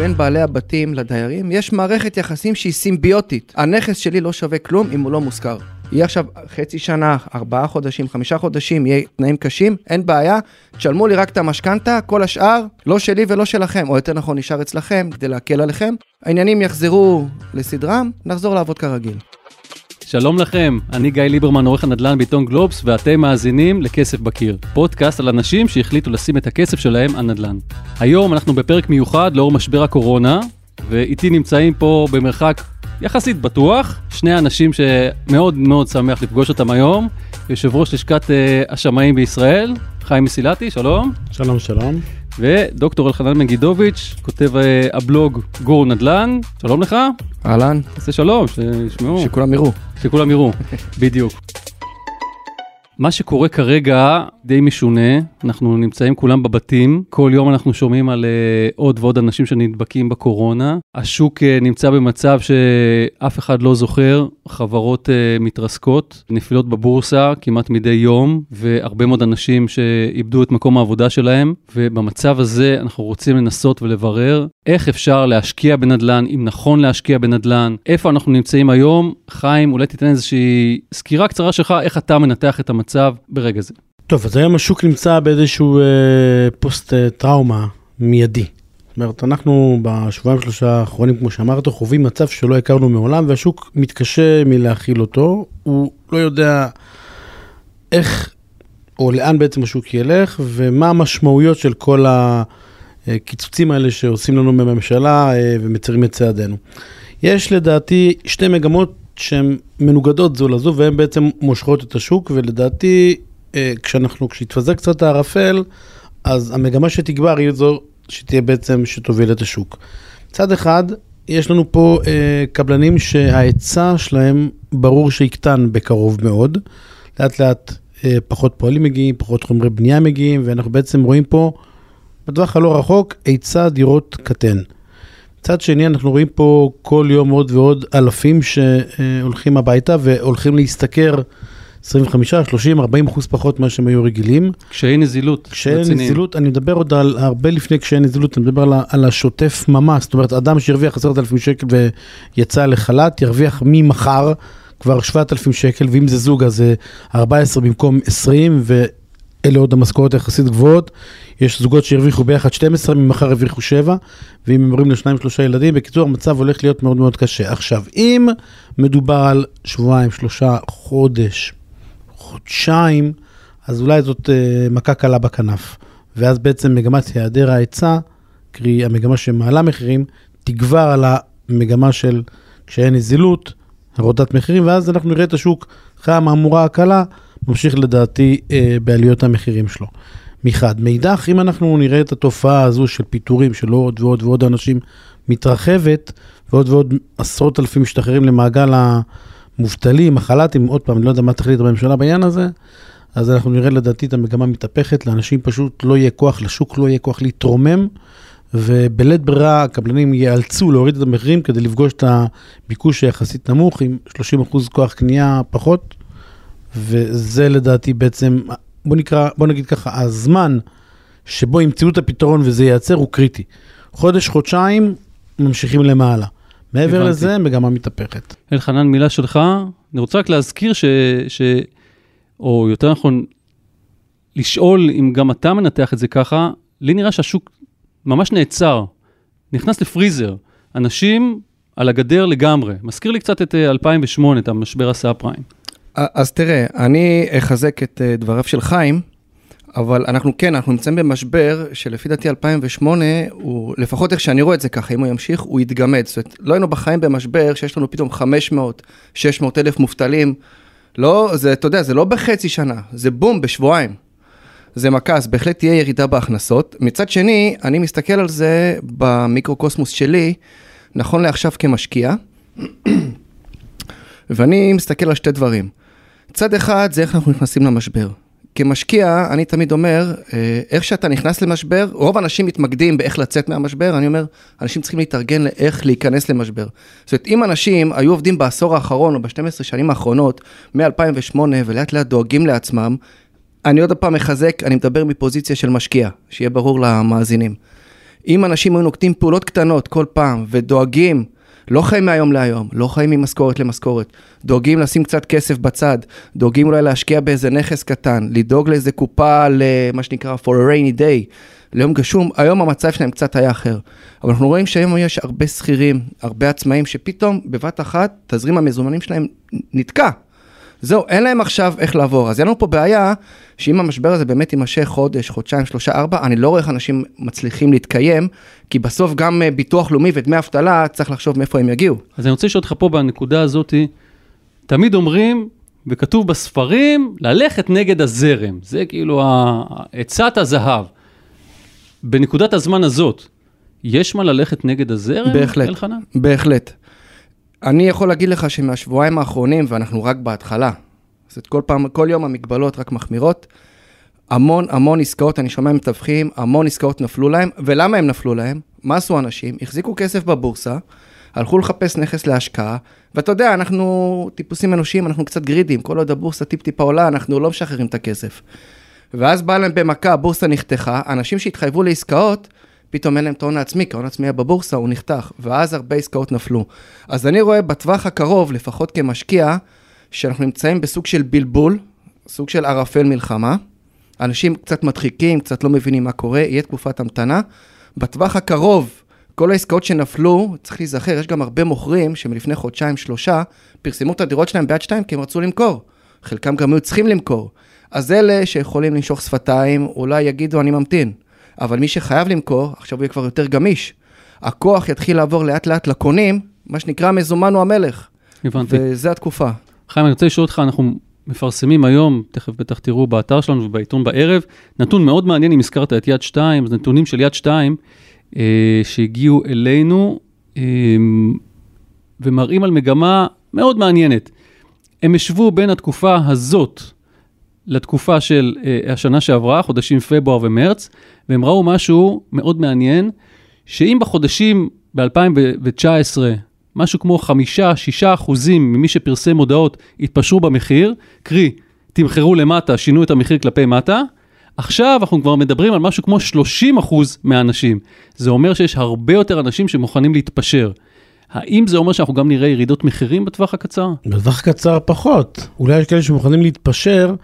בין בעלי הבתים לדיירים, יש מערכת יחסים שהיא סימביוטית. הנכס שלי לא שווה כלום אם הוא לא מושכר. יהיה עכשיו חצי שנה, ארבעה חודשים, חמישה חודשים, יהיה תנאים קשים, אין בעיה, תשלמו לי רק את המשכנתה, כל השאר לא שלי ולא שלכם, או יותר נכון נשאר אצלכם כדי להקל עליכם. העניינים יחזרו לסדרם, נחזור לעבוד כרגיל. שלום לכם, אני גיא ליברמן, עורך הנדל"ן בעיתון גלובס, ואתם מאזינים לכסף בקיר, פודקאסט על אנשים שהחליטו לשים את הכסף שלהם על נדל"ן. היום אנחנו בפרק מיוחד לאור משבר הקורונה, ואיתי נמצאים פה במרחק יחסית בטוח, שני אנשים שמאוד מאוד שמח לפגוש אותם היום, יושב ראש לשכת uh, השמאים בישראל, חיים מסילתי, שלום. שלום, שלום. ודוקטור אלחנן מגידוביץ', כותב uh, הבלוג גור נדל"ן, שלום לך. אהלן. תעשה שלום, שישמעו. שכולם יראו. שכולם יראו, בדיוק. מה שקורה כרגע די משונה, אנחנו נמצאים כולם בבתים, כל יום אנחנו שומעים על אה, עוד ועוד אנשים שנדבקים בקורונה. השוק אה, נמצא במצב שאף אחד לא זוכר, חברות אה, מתרסקות, נפילות בבורסה כמעט מדי יום, והרבה מאוד אנשים שאיבדו את מקום העבודה שלהם, ובמצב הזה אנחנו רוצים לנסות ולברר איך אפשר להשקיע בנדל"ן, אם נכון להשקיע בנדל"ן, איפה אנחנו נמצאים היום. חיים, אולי תיתן איזושהי סקירה קצרה שלך, איך אתה מנתח את המצב. ברגע זה. טוב, אז היום השוק נמצא באיזשהו אה, פוסט אה, טראומה מיידי. זאת אומרת, אנחנו בשבועיים שלושה האחרונים, כמו שאמרת, חווים מצב שלא הכרנו מעולם, והשוק מתקשה מלהכיל אותו. הוא לא יודע איך או לאן בעצם השוק ילך, ומה המשמעויות של כל הקיצוצים האלה שעושים לנו בממשלה אה, ומצרים את צעדינו. יש לדעתי שתי מגמות שהן מנוגדות זו לזו והן בעצם מושכות את השוק, ולדעתי, כשאנחנו, כשיתפזר קצת הערפל, אז המגמה שתגבר היא זו שתהיה בעצם, שתוביל את השוק. מצד אחד, יש לנו פה אה, קבלנים שההיצע שלהם ברור שיקטן בקרוב מאוד. לאט לאט אה, פחות פועלים מגיעים, פחות חומרי בנייה מגיעים, ואנחנו בעצם רואים פה, בטווח הלא רחוק, היצע דירות קטן. מצד שני, אנחנו רואים פה כל יום עוד ועוד אלפים שהולכים הביתה והולכים להשתכר 25, 30, 40 אחוז פחות ממה שהם היו רגילים. קשיי נזילות. קשיי נזילות, אני מדבר עוד על הרבה לפני קשיי נזילות, אני מדבר על, על השוטף ממש. זאת אומרת, אדם שהרוויח 10,000 שקל ויצא לחל"ת, ירוויח ממחר כבר 7,000 שקל, ואם זה זוג אז זה 14 במקום 20, אלה עוד המשכורות היחסית גבוהות. יש זוגות שהרוויחו ביחד 12, ממחר הרוויחו 7, ואם הם הורים לשניים שלושה ילדים, בקיצור המצב הולך להיות מאוד מאוד קשה. עכשיו, אם מדובר על שבועיים, שלושה, חודש, חודשיים, אז אולי זאת uh, מכה קלה בכנף. ואז בעצם מגמת היעדר ההיצע, קרי המגמה שמעלה מחירים, תגבר על המגמה של קשיי נזילות, הורדת מחירים, ואז אנחנו נראה את השוק אחרי המהמורה הקלה. ממשיך לדעתי אה, בעליות המחירים שלו. מחד. מאידך, אם אנחנו נראה את התופעה הזו של פיטורים של עוד ועוד ועוד אנשים מתרחבת, ועוד ועוד עשרות אלפים משתחררים למעגל המובטלים, החל"תים, עוד פעם, אני לא יודע מה תחליט הממשלה בעניין הזה, אז אנחנו נראה לדעתי את המגמה מתהפכת, לאנשים פשוט לא יהיה כוח, לשוק לא יהיה כוח להתרומם, ובלית ברירה הקבלנים ייאלצו להוריד את המחירים כדי לפגוש את הביקוש היחסית נמוך, עם 30% כוח קנייה פחות, וזה לדעתי בעצם, בוא נקרא, בוא נגיד ככה, הזמן שבו ימצאו את הפתרון וזה ייעצר הוא קריטי. חודש, חודשיים, ממשיכים למעלה. מעבר הבנתי. לזה, מגמה מתהפכת. אלחנן, מילה שלך, אני רוצה רק להזכיר ש... ש... או יותר נכון, לשאול אם גם אתה מנתח את זה ככה, לי נראה שהשוק ממש נעצר, נכנס לפריזר. אנשים על הגדר לגמרי. מזכיר לי קצת את 2008, אה, את המשבר הסאב פריים. אז תראה, אני אחזק את אה, דבריו של חיים, אבל אנחנו כן, אנחנו נמצאים במשבר שלפי דעתי 2008, הוא, לפחות איך שאני רואה את זה ככה, אם הוא ימשיך, הוא יתגמד. זאת אומרת, לא היינו בחיים במשבר שיש לנו פתאום 500, 600 אלף מובטלים. לא, זה, אתה יודע, זה לא בחצי שנה, זה בום, בשבועיים. זה מכה, אז בהחלט תהיה ירידה בהכנסות. מצד שני, אני מסתכל על זה במיקרוקוסמוס שלי, נכון לעכשיו כמשקיע, ואני מסתכל על שתי דברים. צד אחד זה איך אנחנו נכנסים למשבר. כמשקיע, אני תמיד אומר, אה, איך שאתה נכנס למשבר, רוב האנשים מתמקדים באיך לצאת מהמשבר, אני אומר, אנשים צריכים להתארגן לאיך להיכנס למשבר. זאת אומרת, אם אנשים היו עובדים בעשור האחרון או ב-12 שנים האחרונות, מ-2008, ולאט לאט דואגים לעצמם, אני עוד פעם מחזק, אני מדבר מפוזיציה של משקיע, שיהיה ברור למאזינים. אם אנשים היו נוקטים פעולות קטנות כל פעם ודואגים, לא חיים מהיום להיום, לא חיים ממשכורת למשכורת, דואגים לשים קצת כסף בצד, דואגים אולי להשקיע באיזה נכס קטן, לדאוג לאיזה קופה למה שנקרא for a rainy day, ליום גשום, היום המצב שלהם קצת היה אחר. אבל אנחנו רואים שהיום יש הרבה שכירים, הרבה עצמאים, שפתאום בבת אחת תזרים המזומנים שלהם נתקע. זהו, אין להם עכשיו איך לעבור. אז אין לנו פה בעיה שאם המשבר הזה באמת יימשך חודש, חודשיים, שלושה, ארבע, אני לא רואה איך אנשים מצליחים להתקיים, כי בסוף גם אה, ביטוח לאומי ודמי אבטלה, צריך לחשוב מאיפה הם יגיעו. אז אני רוצה לשאול אותך פה בנקודה הזאת, תמיד אומרים, וכתוב בספרים, ללכת נגד הזרם. זה כאילו עצת הזהב. בנקודת הזמן הזאת, יש מה ללכת נגד הזרם, בהחלט, אלחנן? בהחלט. אני יכול להגיד לך שמהשבועיים האחרונים, ואנחנו רק בהתחלה, זאת כל פעם, כל יום המגבלות רק מחמירות, המון המון עסקאות, אני שומע מתווכים, המון עסקאות נפלו להם, ולמה הם נפלו להם? מה עשו אנשים? החזיקו כסף בבורסה, הלכו לחפש נכס להשקעה, ואתה יודע, אנחנו טיפוסים אנושיים, אנחנו קצת גרידים, כל עוד הבורסה טיפ-טיפה עולה, אנחנו לא משחררים את הכסף. ואז בא להם במכה, הבורסה נחתכה, אנשים שהתחייבו לעסקאות, פתאום אין להם את ההון העצמי, כי ההון העצמי היה בבורסה, הוא נחתך, ואז הרבה עסקאות נפלו. אז אני רואה בטווח הקרוב, לפחות כמשקיע, שאנחנו נמצאים בסוג של בלבול, סוג של ערפל מלחמה. אנשים קצת מדחיקים, קצת לא מבינים מה קורה, יהיה תקופת המתנה. בטווח הקרוב, כל העסקאות שנפלו, צריך להיזכר, יש גם הרבה מוכרים שמלפני חודשיים, שלושה, פרסמו את הדירות שלהם ביד שתיים כי הם רצו למכור. חלקם גם היו צריכים למכור. אז אלה שיכולים לנשוך שפתיים, אולי יגידו אני ממתין. אבל מי שחייב למכור, עכשיו הוא יהיה כבר יותר גמיש. הכוח יתחיל לעבור לאט לאט לקונים, מה שנקרא מזומן הוא המלך. הבנתי. וזה התקופה. חיים, אני רוצה לשאול אותך, אנחנו מפרסמים היום, תכף בטח תראו באתר שלנו ובעיתון בערב, נתון מאוד מעניין, אם הזכרת את יד 2, זה נתונים של יד 2, אה, שהגיעו אלינו, אה, ומראים על מגמה מאוד מעניינת. הם השוו בין התקופה הזאת לתקופה של אה, השנה שעברה, חודשים פברואר ומרץ, והם ראו משהו מאוד מעניין, שאם בחודשים ב-2019, משהו כמו חמישה, שישה אחוזים ממי שפרסם הודעות התפשרו במחיר, קרי, תמחרו למטה, שינו את המחיר כלפי מטה, עכשיו אנחנו כבר מדברים על משהו כמו 30 אחוז מהאנשים. זה אומר שיש הרבה יותר אנשים שמוכנים להתפשר. האם זה אומר שאנחנו גם נראה ירידות מחירים בטווח הקצר? בטווח הקצר פחות. אולי יש כאלה שמוכנים להתפשר,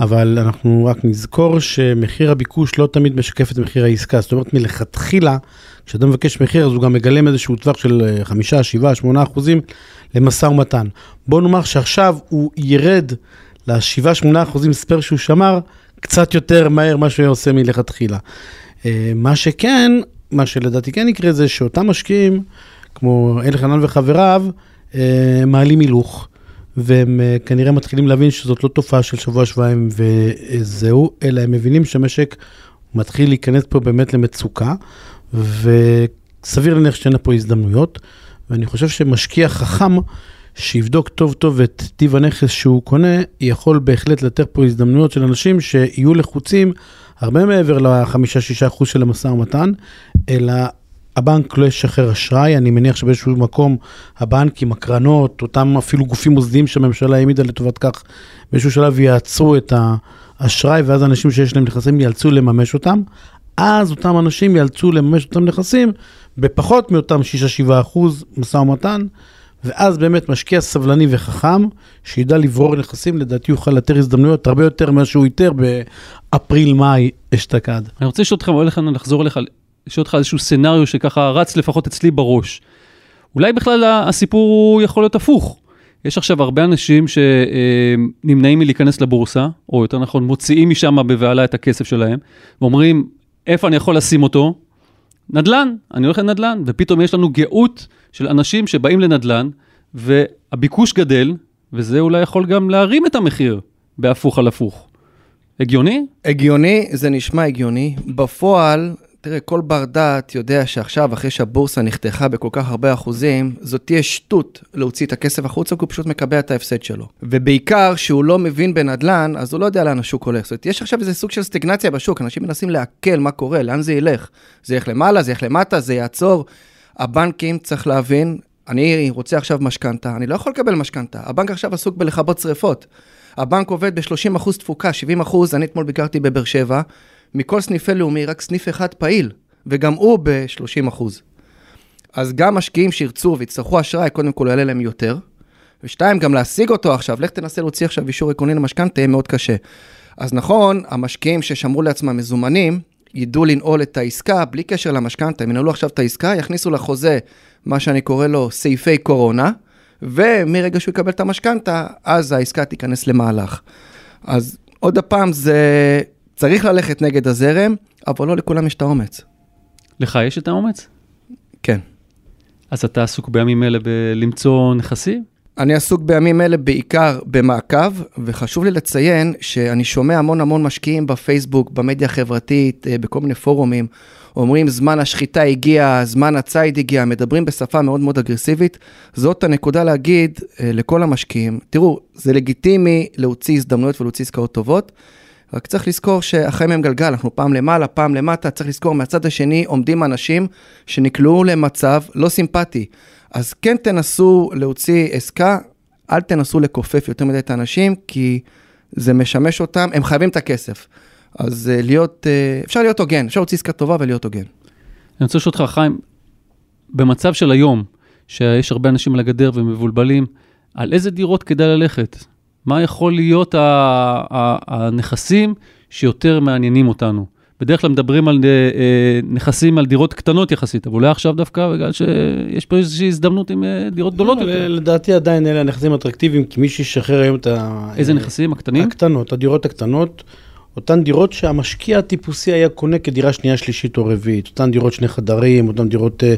אבל אנחנו רק נזכור שמחיר הביקוש לא תמיד משקף את מחיר העסקה. זאת אומרת, מלכתחילה, כשאתה מבקש מחיר, אז הוא גם מגלם איזשהו טווח של 5, 7, 8 אחוזים למשא ומתן. בוא נאמר שעכשיו הוא ירד ל-7-8 אחוזים ספייר שהוא שמר, קצת יותר מהר מה שהוא עושה מלכתחילה. אה, מה שכן, מה שלדעתי כן יקרה זה שאותם משקיעים, כמו אלחנן וחבריו, אה, מעלים הילוך. והם אה, כנראה מתחילים להבין שזאת לא תופעה של שבוע-שבועיים וזהו, אלא הם מבינים שהמשק מתחיל להיכנס פה באמת למצוקה, וסביר להניח שתהיינה פה הזדמנויות, ואני חושב שמשקיע חכם, שיבדוק טוב טוב את טיב הנכס שהוא קונה, יכול בהחלט לתת פה הזדמנויות של אנשים שיהיו לחוצים הרבה מעבר ל-5-6% של המשא ומתן, אלא הבנק לא ישחרר אשראי, אני מניח שבאיזשהו מקום הבנקים, הקרנות, אותם אפילו גופים מוסדיים שהממשלה העמידה לטובת כך, באיזשהו שלב יעצרו את האשראי, ואז אנשים שיש להם נכסים יאלצו לממש אותם. אז אותם אנשים יאלצו לממש אותם נכסים בפחות מאותם 6-7 אחוז משא ומתן, ואז באמת משקיע סבלני וחכם, שידע לברור נכסים, לדעתי יוכל לתת הזדמנויות הרבה יותר ממה שהוא איתר באפריל-מאי אשתקד. אני רוצה לשאול אותך, הולך לחזור אליך לשאול אותך איזשהו סצנריו שככה רץ לפחות אצלי בראש. אולי בכלל הסיפור יכול להיות הפוך. יש עכשיו הרבה אנשים שנמנעים מלהיכנס לבורסה, או יותר נכון, מוציאים משם בבהלה את הכסף שלהם, ואומרים, איפה אני יכול לשים אותו? נדל"ן, אני הולך לנדל"ן, ופתאום יש לנו גאות של אנשים שבאים לנדל"ן, והביקוש גדל, וזה אולי יכול גם להרים את המחיר בהפוך על הפוך. הגיוני? הגיוני, זה נשמע הגיוני. בפועל, תראה, כל בר דעת יודע שעכשיו, אחרי שהבורסה נחתכה בכל כך הרבה אחוזים, זאת תהיה שטות להוציא את הכסף החוצה, כי הוא פשוט מקבע את ההפסד שלו. ובעיקר, שהוא לא מבין בנדל"ן, אז הוא לא יודע לאן השוק הולך. זאת אומרת, יש עכשיו איזה סוג של סטגנציה בשוק, אנשים מנסים לעכל מה קורה, לאן זה ילך. זה ילך למעלה, זה ילך למטה, זה יעצור. הבנקים, צריך להבין, אני רוצה עכשיו משכנתה, אני לא יכול לקבל משכנתה. הבנק עכשיו עסוק בלכבות שריפות. הבנק עובד ב-30% תפוקה, 70%, אני אתמול ביקרתי בבאר שבע. מכל סניפי לאומי, רק סניף אחד פעיל. וגם הוא ב-30 אחוז. אז גם משקיעים שירצו ויצטרכו אשראי, קודם כל יעלה להם יותר. ושתיים, גם להשיג אותו עכשיו, לך תנסה להוציא עכשיו אישור עקרוני למשכנתה, יהיה מאוד קשה. אז נכון, המשקיעים ששמרו לעצמם מזומנים, ידעו לנעול את העסקה בלי קשר למשכנתה, הם ינעלו עכשיו את העסקה, יכניסו לחוזה מה שאני קורא לו סעיפי קורונה, ומרגע שהוא יקבל את המשכנתה, אז העסקה תיכנס למהלך. אז עוד פעם, זה צריך ללכת נגד הזרם, אבל לא לכולם יש את האומץ. לך יש את האומץ? כן. אז אתה עסוק בימים אלה בלמצוא נכסים? אני עסוק בימים אלה בעיקר במעקב, וחשוב לי לציין שאני שומע המון המון משקיעים בפייסבוק, במדיה החברתית, אה, בכל מיני פורומים, אומרים זמן השחיטה הגיע, זמן הציד הגיע, מדברים בשפה מאוד מאוד אגרסיבית. זאת הנקודה להגיד אה, לכל המשקיעים, תראו, זה לגיטימי להוציא הזדמנויות ולהוציא עסקאות טובות, רק צריך לזכור שהחיים הם גלגל, אנחנו פעם למעלה, פעם למטה, צריך לזכור, מהצד השני עומדים אנשים שנקלעו למצב לא סימפטי. אז כן תנסו להוציא עסקה, אל תנסו לכופף יותר מדי את האנשים, כי זה משמש אותם, הם חייבים את הכסף. אז אה, להיות, אה, אפשר להיות הוגן, אפשר להוציא עסקה טובה ולהיות הוגן. אני רוצה לשאול אותך, חיים, במצב של היום, שיש הרבה אנשים על הגדר ומבולבלים, על איזה דירות כדאי ללכת? מה יכול להיות הנכסים שיותר מעניינים אותנו? בדרך כלל מדברים על אה, נכסים, על דירות קטנות יחסית, אבל אולי עכשיו דווקא בגלל שיש פה איזושהי הזדמנות עם אה, דירות גדולות לא, יותר. לדעתי עדיין אלה הנכסים אטרקטיביים, כי מי שישחרר היום את ה... איזה נכסים? הקטנים? הקטנות, הדירות הקטנות. אותן דירות שהמשקיע הטיפוסי היה קונה כדירה שנייה, שלישית או רביעית, אותן דירות שני חדרים, אותן דירות אה,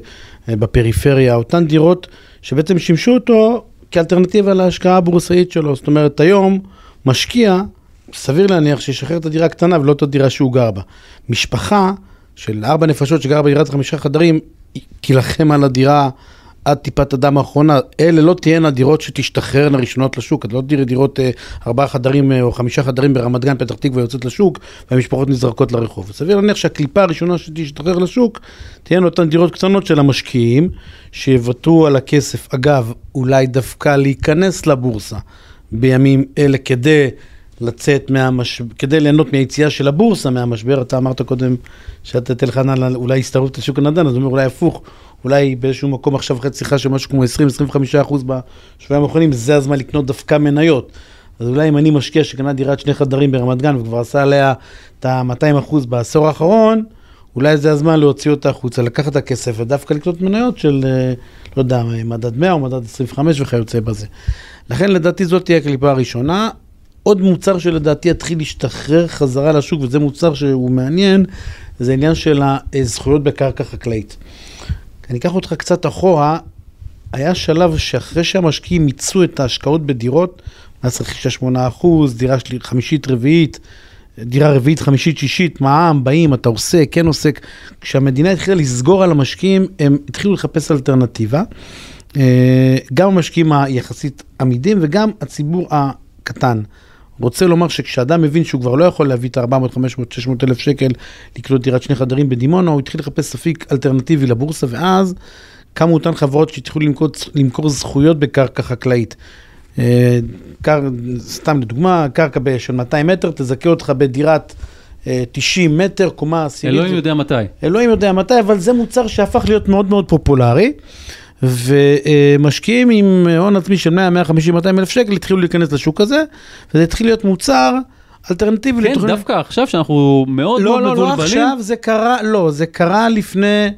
אה, בפריפריה, אותן דירות שבעצם שימשו אותו כאלטרנטיבה להשקעה הבורסאית שלו. זאת אומרת, היום משקיע, סביר להניח שישחרר את הדירה הקטנה ולא את הדירה שהוא גר בה. משפחה של ארבע נפשות שגרה בדירת חמישה חדרים, תילחם על הדירה עד טיפת הדם האחרונה, אלה לא תהיינה דירות שתשתחררנה ראשונות לשוק, את לא תראי דירות אה, ארבעה חדרים אה, או חמישה חדרים ברמת גן, פתח תקווה יוצאת לשוק, והמשפחות נזרקות לרחוב. סביר להניח שהקליפה הראשונה שתשתחרר לשוק, תהיינה אותן דירות קטנות של המשקיעים, שיוותרו על הכסף, אגב, אולי דווקא להיכנס לבורסה בימים אלה כדי לצאת מהמשבר, כדי ליהנות מהיציאה של הבורסה מהמשבר, אתה אמרת קודם שאתה תלך אולי הסתערות לשוק הנדל"ן, אז הוא אומר אולי הפוך, אולי באיזשהו מקום עכשיו אחרי צריכה של משהו כמו 20-25 אחוז בשבועיים האחרונים, זה הזמן לקנות דווקא מניות. אז אולי אם אני משקיע שקנה דירת שני חדרים ברמת גן וכבר עשה עליה את ה-200 אחוז בעשור האחרון, אולי זה הזמן להוציא אותה החוצה, לקחת את הכסף ודווקא לקנות מניות של, אה, לא יודע, מדד 100 או מדד 25 וכיוצא בזה. לכן לדעתי זאת תהיה הקליפה הראשונה. עוד מוצר שלדעתי יתחיל להשתחרר חזרה לשוק, וזה מוצר שהוא מעניין, זה עניין של הזכויות בקרקע חקלאית. אני אקח אותך קצת אחורה, היה שלב שאחרי שהמשקיעים מיצו את ההשקעות בדירות, מס רכישה 8 אחוז, דירה שלי, חמישית רביעית, דירה רביעית, חמישית, שישית, מע"מ, באים, אתה עושה, כן עוסק. כשהמדינה התחילה לסגור על המשקיעים, הם התחילו לחפש אלטרנטיבה. אה, גם המשקיעים היחסית עמידים וגם הציבור הקטן. רוצה לומר שכשאדם מבין שהוא כבר לא יכול להביא את ה-400, 500, 600 אלף שקל לקנות דירת שני חדרים בדימונה, הוא התחיל לחפש אפיק אלטרנטיבי לבורסה, ואז קמו אותן חברות שהתחילו למכור, למכור זכויות בקרקע חקלאית. אה, קר, סתם לדוגמה, קרקע של 200 מטר, תזכה אותך בדירת 90 אה, מטר, קומה עשירית. אלוהים יודע מתי. אלוהים יודע מתי, אבל זה מוצר שהפך להיות מאוד מאוד פופולרי. ומשקיעים עם הון עצמי של 100, 150, 200 אלף שקל התחילו להיכנס לשוק הזה, וזה התחיל להיות מוצר אלטרנטיבי. כן, לתוכנית... דווקא עכשיו שאנחנו מאוד לא, מאוד לא, מבולבלים. לא, לא עכשיו, זה קרה, לא, זה קרה לפני,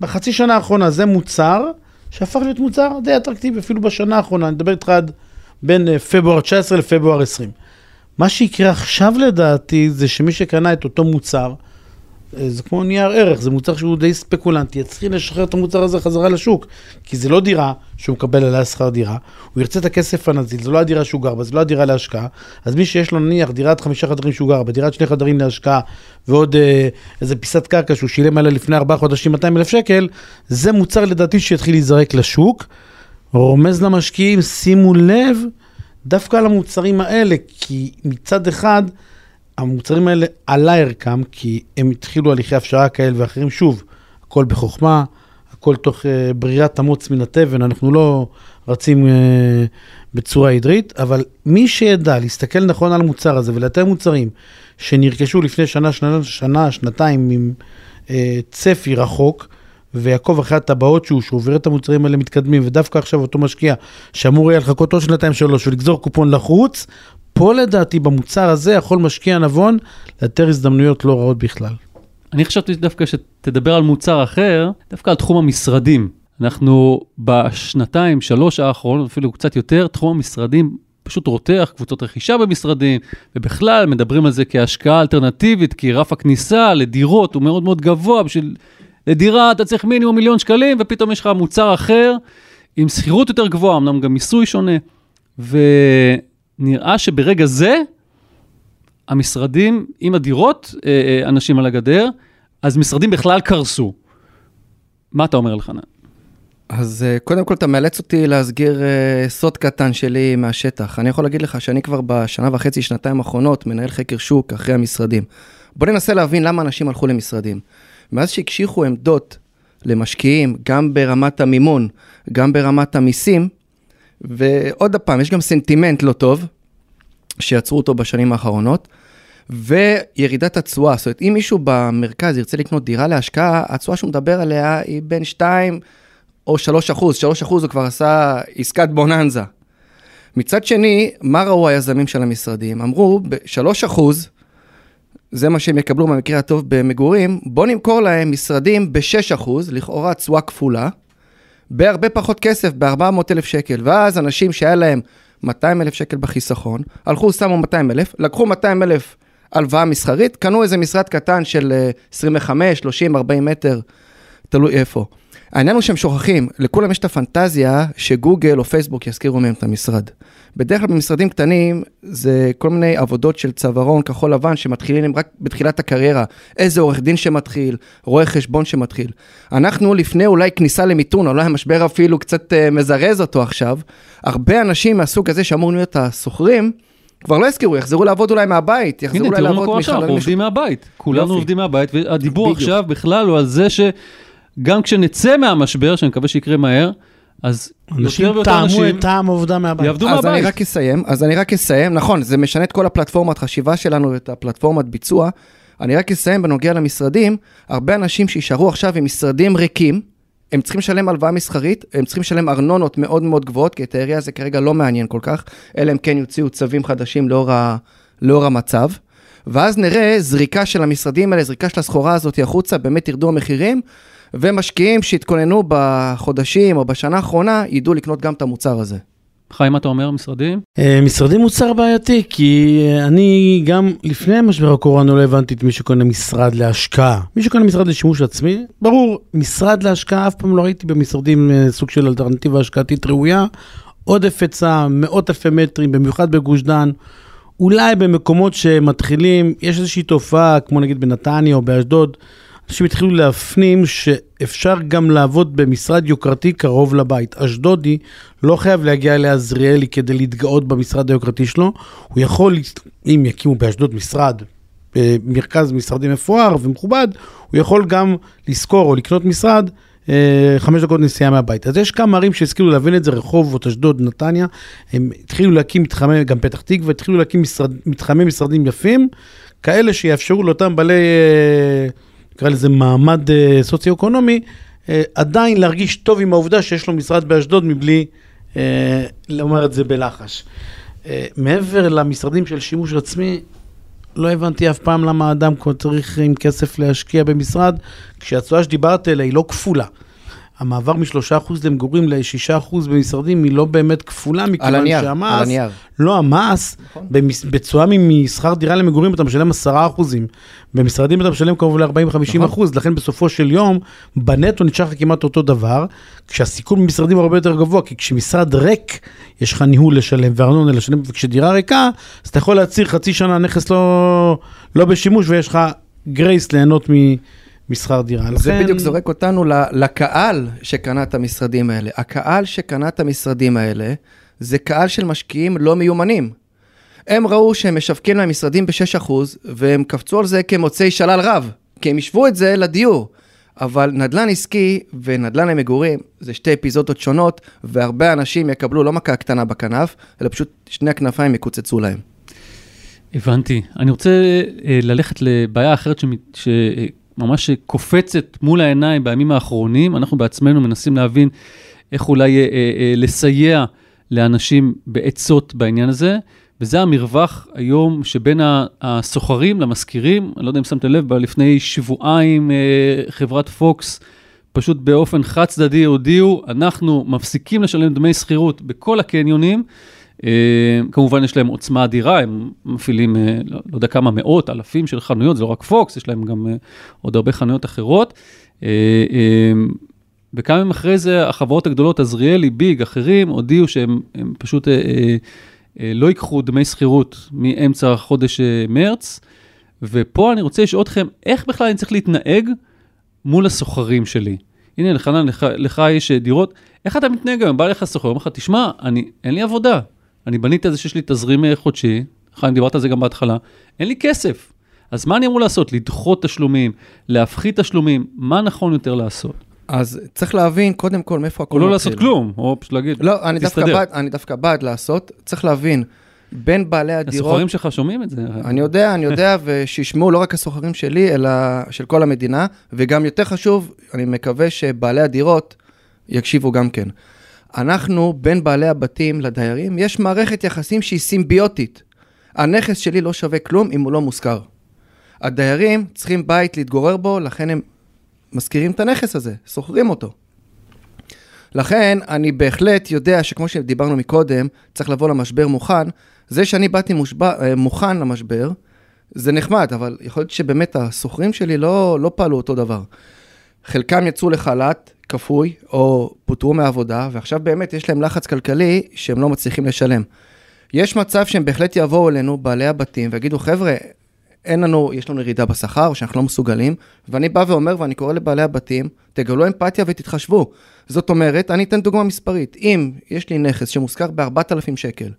בחצי שנה האחרונה, זה מוצר שהפך להיות מוצר די אטרקטיבי, אפילו בשנה האחרונה, אני מדבר איתך עד בין אה, פברואר 19 לפברואר 20. מה שיקרה עכשיו לדעתי, זה שמי שקנה את אותו מוצר, זה כמו נייר ערך, זה מוצר שהוא די ספקולנטי, יצטרכי לשחרר את המוצר הזה חזרה לשוק, כי זה לא דירה שהוא מקבל עליה שכר דירה, הוא ירצה את הכסף הנזיל, זו לא הדירה שהוא גר בה, זו לא הדירה להשקעה, אז מי שיש לו נניח דירת חמישה חדרים שהוא גר בה, דירת שני חדרים להשקעה, ועוד אה, איזה פיסת קרקע שהוא שילם עליה לפני ארבעה חודשים 200 אלף שקל, זה מוצר לדעתי שיתחיל להיזרק לשוק. רומז למשקיעים, שימו לב דווקא על המוצרים האלה, כי מצד אחד, המוצרים האלה עלה ערכם, כי הם התחילו הליכי הפשרה כאלה ואחרים. שוב, הכל בחוכמה, הכל תוך uh, ברירת המוץ מן התבן, אנחנו לא רצים uh, בצורה עדרית, אבל מי שידע להסתכל נכון על המוצר הזה ולאתר מוצרים שנרכשו לפני שנה, שנה, שנה שנתיים עם אה, צפי רחוק, ויעקוב אחרי הטבעות שהוא, שהוא עובר את המוצרים האלה מתקדמים, ודווקא עכשיו אותו משקיע שאמור היה לחכות עוד שנתיים שלוש ולגזור קופון לחוץ, פה לדעתי במוצר הזה יכול משקיע נבון לאתר הזדמנויות לא רעות בכלל. אני חשבתי דווקא שתדבר על מוצר אחר, דווקא על תחום המשרדים. אנחנו בשנתיים, שלוש האחרונות, אפילו קצת יותר, תחום המשרדים פשוט רותח, קבוצות רכישה במשרדים, ובכלל מדברים על זה כהשקעה אלטרנטיבית, כי רף הכניסה לדירות הוא מאוד מאוד גבוה, בשביל... לדירה אתה צריך מינימום מיליון שקלים, ופתאום יש לך מוצר אחר, עם שכירות יותר גבוהה, אמנם גם מיסוי שונה, ונראה שברגע זה, המשרדים עם הדירות, אה, אה, אנשים על הגדר, אז משרדים בכלל קרסו. מה אתה אומר אלחנן? אז אה, קודם כל אתה מאלץ אותי להסגיר סוד קטן שלי מהשטח. אני יכול להגיד לך שאני כבר בשנה וחצי, שנתיים האחרונות, מנהל חקר שוק אחרי המשרדים. בוא ננסה להבין למה אנשים הלכו למשרדים. מאז שהקשיחו עמדות למשקיעים, גם ברמת המימון, גם ברמת המיסים, ועוד פעם, יש גם סנטימנט לא טוב, שיצרו אותו בשנים האחרונות, וירידת התשואה. זאת אומרת, אם מישהו במרכז ירצה לקנות דירה להשקעה, התשואה שהוא מדבר עליה היא בין 2 או 3 אחוז, 3 אחוז הוא כבר עשה עסקת בוננזה. מצד שני, מה ראו היזמים של המשרדים? אמרו, ב-3 אחוז, זה מה שהם יקבלו במקרה הטוב במגורים, בוא נמכור להם משרדים ב-6 אחוז, לכאורה תשואה כפולה, בהרבה פחות כסף, ב-400 אלף שקל. ואז אנשים שהיה להם 200 אלף שקל בחיסכון, הלכו, שמו 200 אלף, לקחו 200 אלף הלוואה מסחרית, קנו איזה משרד קטן של 25, 30, 40 מטר, תלוי איפה. העניין הוא שהם שוכחים, לכולם יש את הפנטזיה שגוגל או פייסבוק יזכירו מהם את המשרד. בדרך כלל במשרדים קטנים זה כל מיני עבודות של צווארון כחול לבן שמתחילים רק בתחילת הקריירה. איזה עורך דין שמתחיל, רואה חשבון שמתחיל. אנחנו לפני אולי כניסה למיתון, אולי המשבר אפילו קצת uh, מזרז אותו עכשיו, הרבה אנשים מהסוג הזה שאמורים להיות השוכרים, כבר לא יזכרו, יחזרו לעבוד אולי מהבית, יחזרו אולי לעבוד מחללים. הנה, תראו מה קורה עכשיו, אנחנו עובדים מהבית. כולנו עובדים מהבית, והדיבור עכשיו בכלל הוא על זה שגם כשנצא מהמשבר, שאני מקווה שיקרה מהר, אז אנשים טעמו את טעם עבודה מהבית. יעבדו מהבית. אז אני רק אסיים, אז אני רק אסיים, נכון, זה משנה את כל הפלטפורמת חשיבה שלנו, את הפלטפורמת ביצוע. אני רק אסיים בנוגע למשרדים, הרבה אנשים שישארו עכשיו עם משרדים ריקים, הם צריכים לשלם הלוואה מסחרית, הם צריכים לשלם ארנונות מאוד מאוד גבוהות, כי את העירייה זה כרגע לא מעניין כל כך, אלא אם כן יוציאו צווים חדשים לאור, ה, לאור המצב. ואז נראה זריקה של המשרדים האלה, זריקה של הסחורה הזאת החוצה, באמת ירדו המחירים, ומשקיעים שהתכוננו בחודשים או בשנה האחרונה, ידעו לקנות גם את המוצר הזה. חיים, אתה אומר משרדים? Uh, משרדים מוצר בעייתי, כי uh, אני גם לפני משבר הקורונה לא הבנתי את מי שקונה משרד להשקעה. מי שקונה משרד לשימוש עצמי, ברור, משרד להשקעה, אף פעם לא ראיתי במשרדים uh, סוג של אלטרנטיבה השקעתית ראויה. עודף היצע, מאות אלפי מטרים, במיוחד בגוש דן. אולי במקומות שמתחילים, יש איזושהי תופעה, כמו נגיד בנתניה או באשדוד, אנשים התחילו להפנים שאפשר גם לעבוד במשרד יוקרתי קרוב לבית. אשדודי לא חייב להגיע לעזריאלי כדי להתגאות במשרד היוקרתי שלו, הוא יכול, אם יקימו באשדוד משרד, מרכז משרדי מפואר ומכובד, הוא יכול גם לשכור או לקנות משרד אה, חמש דקות נסיעה מהבית. אז יש כמה ערים שהשכילו להבין את זה, רחובות, אשדוד, נתניה, הם התחילו להקים מתחמי, גם פתח תקווה, התחילו להקים משרד, מתחמי משרדים יפים, כאלה שיאפשרו לאותם בעלי... אה, נקרא לזה מעמד uh, סוציו-אקונומי, uh, עדיין להרגיש טוב עם העובדה שיש לו משרד באשדוד מבלי uh, לומר את זה בלחש. Uh, מעבר למשרדים של שימוש עצמי, לא הבנתי אף פעם למה אדם צריך עם כסף להשקיע במשרד, כשהתשואה שדיברת עליה היא לא כפולה. המעבר מ-3% למגורים ל-6% במשרדים היא לא באמת כפולה, מכיוון שהמס, על הנייר. לא, המס, נכון. בתשואה משכר דירה למגורים אתה משלם 10%, במשרדים אתה משלם קרוב ל-40-50%, נכון. לכן בסופו של יום, בנטו נשאר לך כמעט אותו דבר, כשהסיכון במשרדים הוא הרבה יותר גבוה, כי כשמשרד ריק, יש לך ניהול לשלם וארנונה לשלם, וכשדירה ריקה, אז אתה יכול להצהיר חצי שנה נכס לא, לא בשימוש, ויש לך גרייס ליהנות מ... משכר דירה. זה לכן... בדיוק זורק אותנו לקהל שקנה את המשרדים האלה. הקהל שקנה את המשרדים האלה, זה קהל של משקיעים לא מיומנים. הם ראו שהם משווקים להם משרדים ב-6%, והם קפצו על זה כמוצאי שלל רב, כי הם השוו את זה לדיור. אבל נדל"ן עסקי ונדל"ן למגורים זה שתי אפיזודות שונות, והרבה אנשים יקבלו לא מכה קטנה בכנף, אלא פשוט שני הכנפיים יקוצצו להם. הבנתי. אני רוצה אה, ללכת לבעיה אחרת שמת, ממש קופצת מול העיניים בימים האחרונים, אנחנו בעצמנו מנסים להבין איך אולי אה, אה, לסייע לאנשים בעצות בעניין הזה. וזה המרווח היום שבין הסוחרים למשכירים, אני לא יודע אם שמת לב, לפני שבועיים חברת פוקס פשוט באופן חד צדדי הודיעו, אנחנו מפסיקים לשלם דמי שכירות בכל הקניונים. אה, כמובן יש להם עוצמה אדירה, הם מפעילים, אה, לא, לא יודע כמה מאות, אלפים של חנויות, זה לא רק פוקס, יש להם גם אה, עוד הרבה חנויות אחרות. וכמה ימים אחרי זה, החברות הגדולות, עזריאלי, ביג, אחרים, הודיעו שהם פשוט לא ייקחו דמי שכירות מאמצע חודש מרץ. ופה אני רוצה לשאול אתכם, איך בכלל אני צריך להתנהג מול הסוחרים שלי? הנה, לחנן, לך, לך יש דירות, איך אתה מתנהג היום? בא לך סוחר, אומר לך, תשמע, אני, אין לי עבודה, אני בניתי את זה שיש לי תזרים אה, חודשי, חיים, דיברת על זה גם בהתחלה, אין לי כסף. אז מה אני אמור לעשות? לדחות תשלומים, להפחית תשלומים, מה נכון יותר לעשות? אז צריך להבין קודם כל מאיפה הכל מתחיל. או לא לעשות כלום, או פשוט להגיד, לא, אני דווקא, בעד, אני דווקא בעד לעשות, צריך להבין, בין בעלי הדירות... הסוחרים שלך שומעים את זה. אני יודע, אני יודע, ושישמעו לא רק הסוחרים שלי, אלא של כל המדינה, וגם יותר חשוב, אני מקווה שבעלי הדירות יקשיבו גם כן. אנחנו, בין בעלי הבתים לדיירים, יש מערכת יחסים שהיא סימביוטית. הנכס שלי לא שווה כלום אם הוא לא מושכר. הדיירים צריכים בית להתגורר בו, לכן הם משכירים את הנכס הזה, שוכרים אותו. לכן, אני בהחלט יודע שכמו שדיברנו מקודם, צריך לבוא למשבר מוכן. זה שאני באתי מושבע, אה, מוכן למשבר, זה נחמד, אבל יכול להיות שבאמת השוכרים שלי לא, לא פעלו אותו דבר. חלקם יצאו לחל"ת, כפוי, או פוטרו מעבודה, ועכשיו באמת יש להם לחץ כלכלי שהם לא מצליחים לשלם. יש מצב שהם בהחלט יבואו אלינו, בעלי הבתים, ויגידו, חבר'ה, אין לנו, יש לנו ירידה בשכר, שאנחנו לא מסוגלים, ואני בא ואומר, ואני קורא לבעלי הבתים, תגלו אמפתיה ותתחשבו. זאת אומרת, אני אתן דוגמה מספרית. אם יש לי נכס שמושכר ב-4,000 שקל,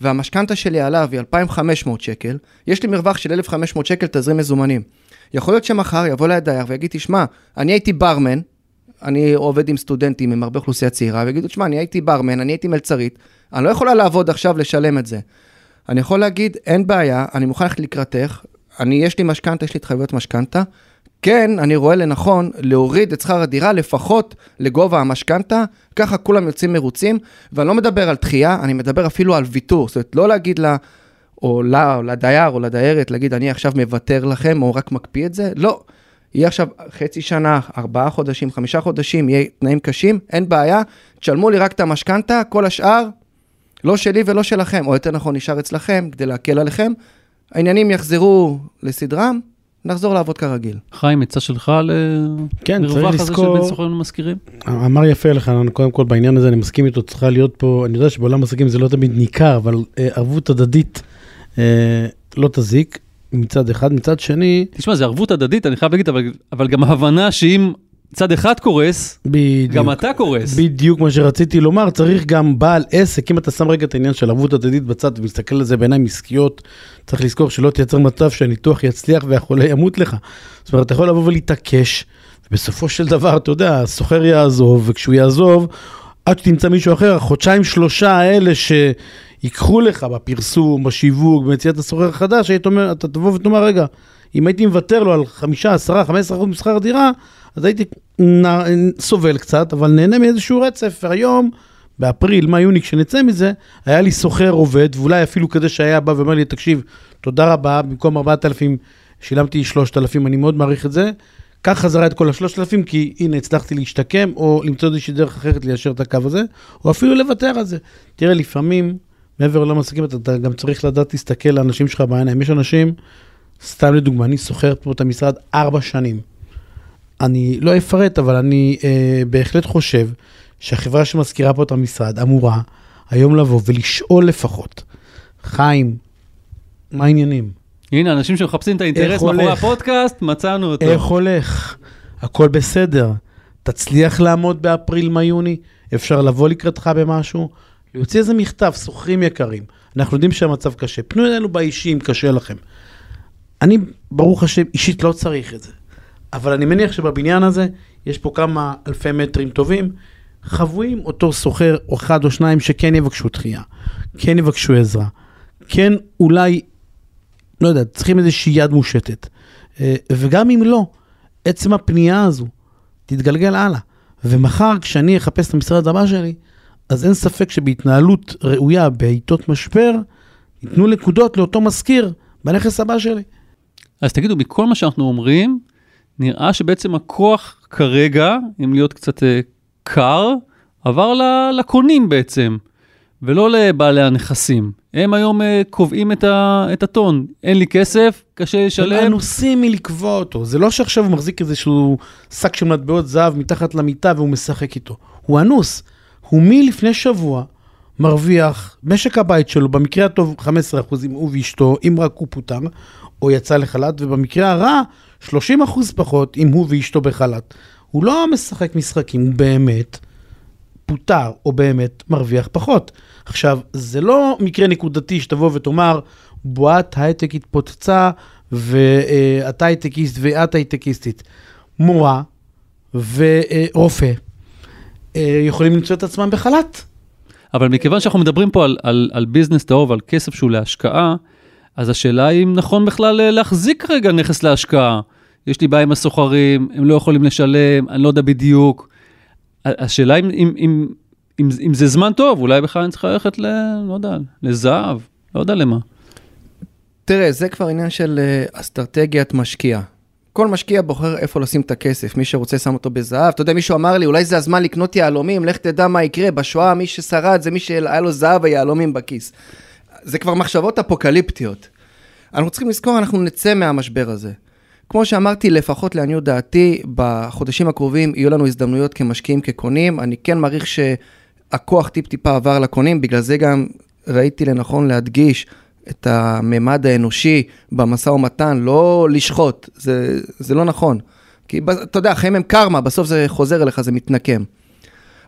והמשכנתה שלי עליו היא 2,500 שקל, יש לי מרווח של 1,500 שקל תזרים מזומנים. יכול להיות שמחר יבוא אליי דייר ויגיד, תשמע, אני הייתי ברמן, אני עובד עם סטודנטים, עם הרבה אוכלוסייה צעירה, ויגידו, תשמע, אני הייתי ברמן, אני הייתי מלצרית, אני לא יכולה לעבוד עכשיו לשלם את זה. אני יכול להגיד, אין בעיה, אני מוכן ללכת לקראתך, אני, יש לי משכנתה, יש לי התחייבויות משכנתה. כן, אני רואה לנכון להוריד את שכר הדירה לפחות לגובה המשכנתה, ככה כולם יוצאים מרוצים, ואני לא מדבר על דחייה, אני מדבר אפילו על ויתור, זאת אומרת, לא להגיד לה, או לה, או לדייר, או לדיירת, להגיד, אני עכשיו מוותר לכם, או רק מקפיא את זה, לא. יהיה עכשיו חצי שנה, ארבעה חודשים, חמישה חודשים, יהיה תנאים קשים, אין בעיה, תשלמו לי רק את המשכנתה, כל השאר, לא שלי ולא שלכם, או יותר נכון, נשאר אצלכם, כדי להקל עליכם. העניינים יחזרו לסדרם, נחזור לעבוד כרגיל. חיים, עצה שלך כן, למרווח הזה לזכור... שבין סוחרים למזכירים? אמר יפה לך, קודם כל בעניין הזה אני מסכים איתו, צריכה להיות פה, אני יודע שבעולם עסקים זה לא תמיד ניכר, אבל אה, ערבות הדדית לא תזיק. מצד אחד, מצד שני... תשמע, זה ערבות הדדית, אני חייב להגיד, אבל, אבל גם הבנה שאם צד אחד קורס, בדיוק, גם אתה קורס. בדיוק מה שרציתי לומר, צריך גם בעל עסק, אם אתה שם רגע את העניין של ערבות הדדית בצד ומסתכל על זה בעיניים עסקיות, צריך לזכור שלא תייצר מצב שהניתוח יצליח והחולה ימות לך. זאת אומרת, אתה יכול לבוא ולהתעקש, ובסופו של דבר, אתה יודע, הסוחר יעזוב, וכשהוא יעזוב, עד שתמצא מישהו אחר, החודשיים שלושה האלה שיקחו לך בפרסום, בשיווק, במציאת הסוחר החדש, אתה תבוא ותאמר, רגע, אם הייתי מוותר לו על חמישה, עשרה, חמש עשרה אחוז משכר הדירה, אז הייתי סובל קצת, אבל נהנה מאיזשהו רצף. והיום, באפריל, מאי, יוני, כשנצא מזה, היה לי סוחר עובד, ואולי אפילו כזה שהיה בא ואומר לי, תקשיב, תודה רבה, במקום 4,000 שילמתי 3,000, אני מאוד מעריך את זה. קח חזרה את כל ה-3,000, כי הנה, הצלחתי להשתקם, או למצוא איזושהי דרך אחרת ליישר את הקו הזה, או אפילו לוותר על זה. תראה, לפעמים, מעבר לעולם עסקים, אתה גם צריך לדעת להסתכל לאנשים שלך בעיניים. יש אנשים, סתם לדוגמה, אני שוכר פה את המשרד ארבע שנים. אני לא אפרט, אבל אני אה, בהחלט חושב שהחברה שמזכירה פה את המשרד אמורה היום לבוא ולשאול לפחות, חיים, מה העניינים? הנה, אנשים שמחפשים את האינטרס מאחורי הפודקאסט, מצאנו אותו. איך הולך? הכל בסדר. תצליח לעמוד באפריל, מאי, יוני? אפשר לבוא לקראתך במשהו? להוציא איזה מכתב, שוכרים יקרים. אנחנו יודעים שהמצב קשה. פנו אלינו באישי אם קשה לכם. אני, ברוך השם, אישית לא צריך את זה. אבל אני מניח שבבניין הזה יש פה כמה אלפי מטרים טובים, חבויים אותו סוחר או אחד או שניים שכן יבקשו דחייה, כן יבקשו עזרה, כן אולי, לא יודע, צריכים איזושהי יד מושטת. אה, וגם אם לא, עצם הפנייה הזו תתגלגל הלאה. ומחר כשאני אחפש את המשרד הבא שלי, אז אין ספק שבהתנהלות ראויה בעיתות משבר, ייתנו נקודות לאותו מזכיר בנכס הבא שלי. אז תגידו, מכל מה שאנחנו אומרים, נראה שבעצם הכוח כרגע, אם להיות קצת אה, קר, עבר לקונים בעצם, ולא לבעלי הנכסים. הם היום אה, קובעים את, ה- את הטון. אין לי כסף, קשה הם לשלם. אנוסים מלקבוע אותו. זה לא שעכשיו הוא מחזיק איזשהו שק של מטבעות זהב מתחת למיטה והוא משחק איתו. הוא אנוס. הוא מלפני שבוע מרוויח, משק הבית שלו, במקרה הטוב 15% אם הוא ואשתו, אם רק הוא פוטר, או יצא לחל"ת, ובמקרה הרע 30% פחות אם הוא ואשתו בחל"ת. הוא לא משחק משחקים, הוא באמת פוטר, או באמת מרוויח פחות. עכשיו, זה לא מקרה נקודתי שתבוא ותאמר, בועת הייטק התפוצצה, ואתה הייטקיסט ואת הייטקיסטית. מורה ורופא יכולים למצוא את עצמם בחל"ת. אבל מכיוון שאנחנו מדברים פה על, על, על ביזנס טהור ועל כסף שהוא להשקעה, אז השאלה היא אם נכון בכלל אה, להחזיק כרגע נכס להשקעה. יש לי בעיה עם הסוחרים, הם לא יכולים לשלם, אני לא יודע בדיוק. השאלה אם, אם, אם, אם, אם זה זמן טוב, אולי בכלל אני צריך ללכת ל... לא יודע, לזהב, לא יודע למה. תראה, זה כבר עניין של אה, אסטרטגיית משקיע. כל משקיע בוחר איפה לשים את הכסף, מי שרוצה שם אותו בזהב. אתה יודע, מישהו אמר לי, אולי זה הזמן לקנות יהלומים, לך תדע מה יקרה. בשואה מי ששרד זה מי שהיה לו זהב ויהלומים בכיס. זה כבר מחשבות אפוקליפטיות. אנחנו צריכים לזכור, אנחנו נצא מהמשבר הזה. כמו שאמרתי, לפחות לעניות דעתי, בחודשים הקרובים יהיו לנו הזדמנויות כמשקיעים, כקונים. אני כן מעריך שהכוח טיפ-טיפה עבר לקונים, בגלל זה גם ראיתי לנכון להדגיש את הממד האנושי במשא ומתן, לא לשחוט, זה, זה לא נכון. כי אתה יודע, החיים הם קרמה, בסוף זה חוזר אליך, זה מתנקם.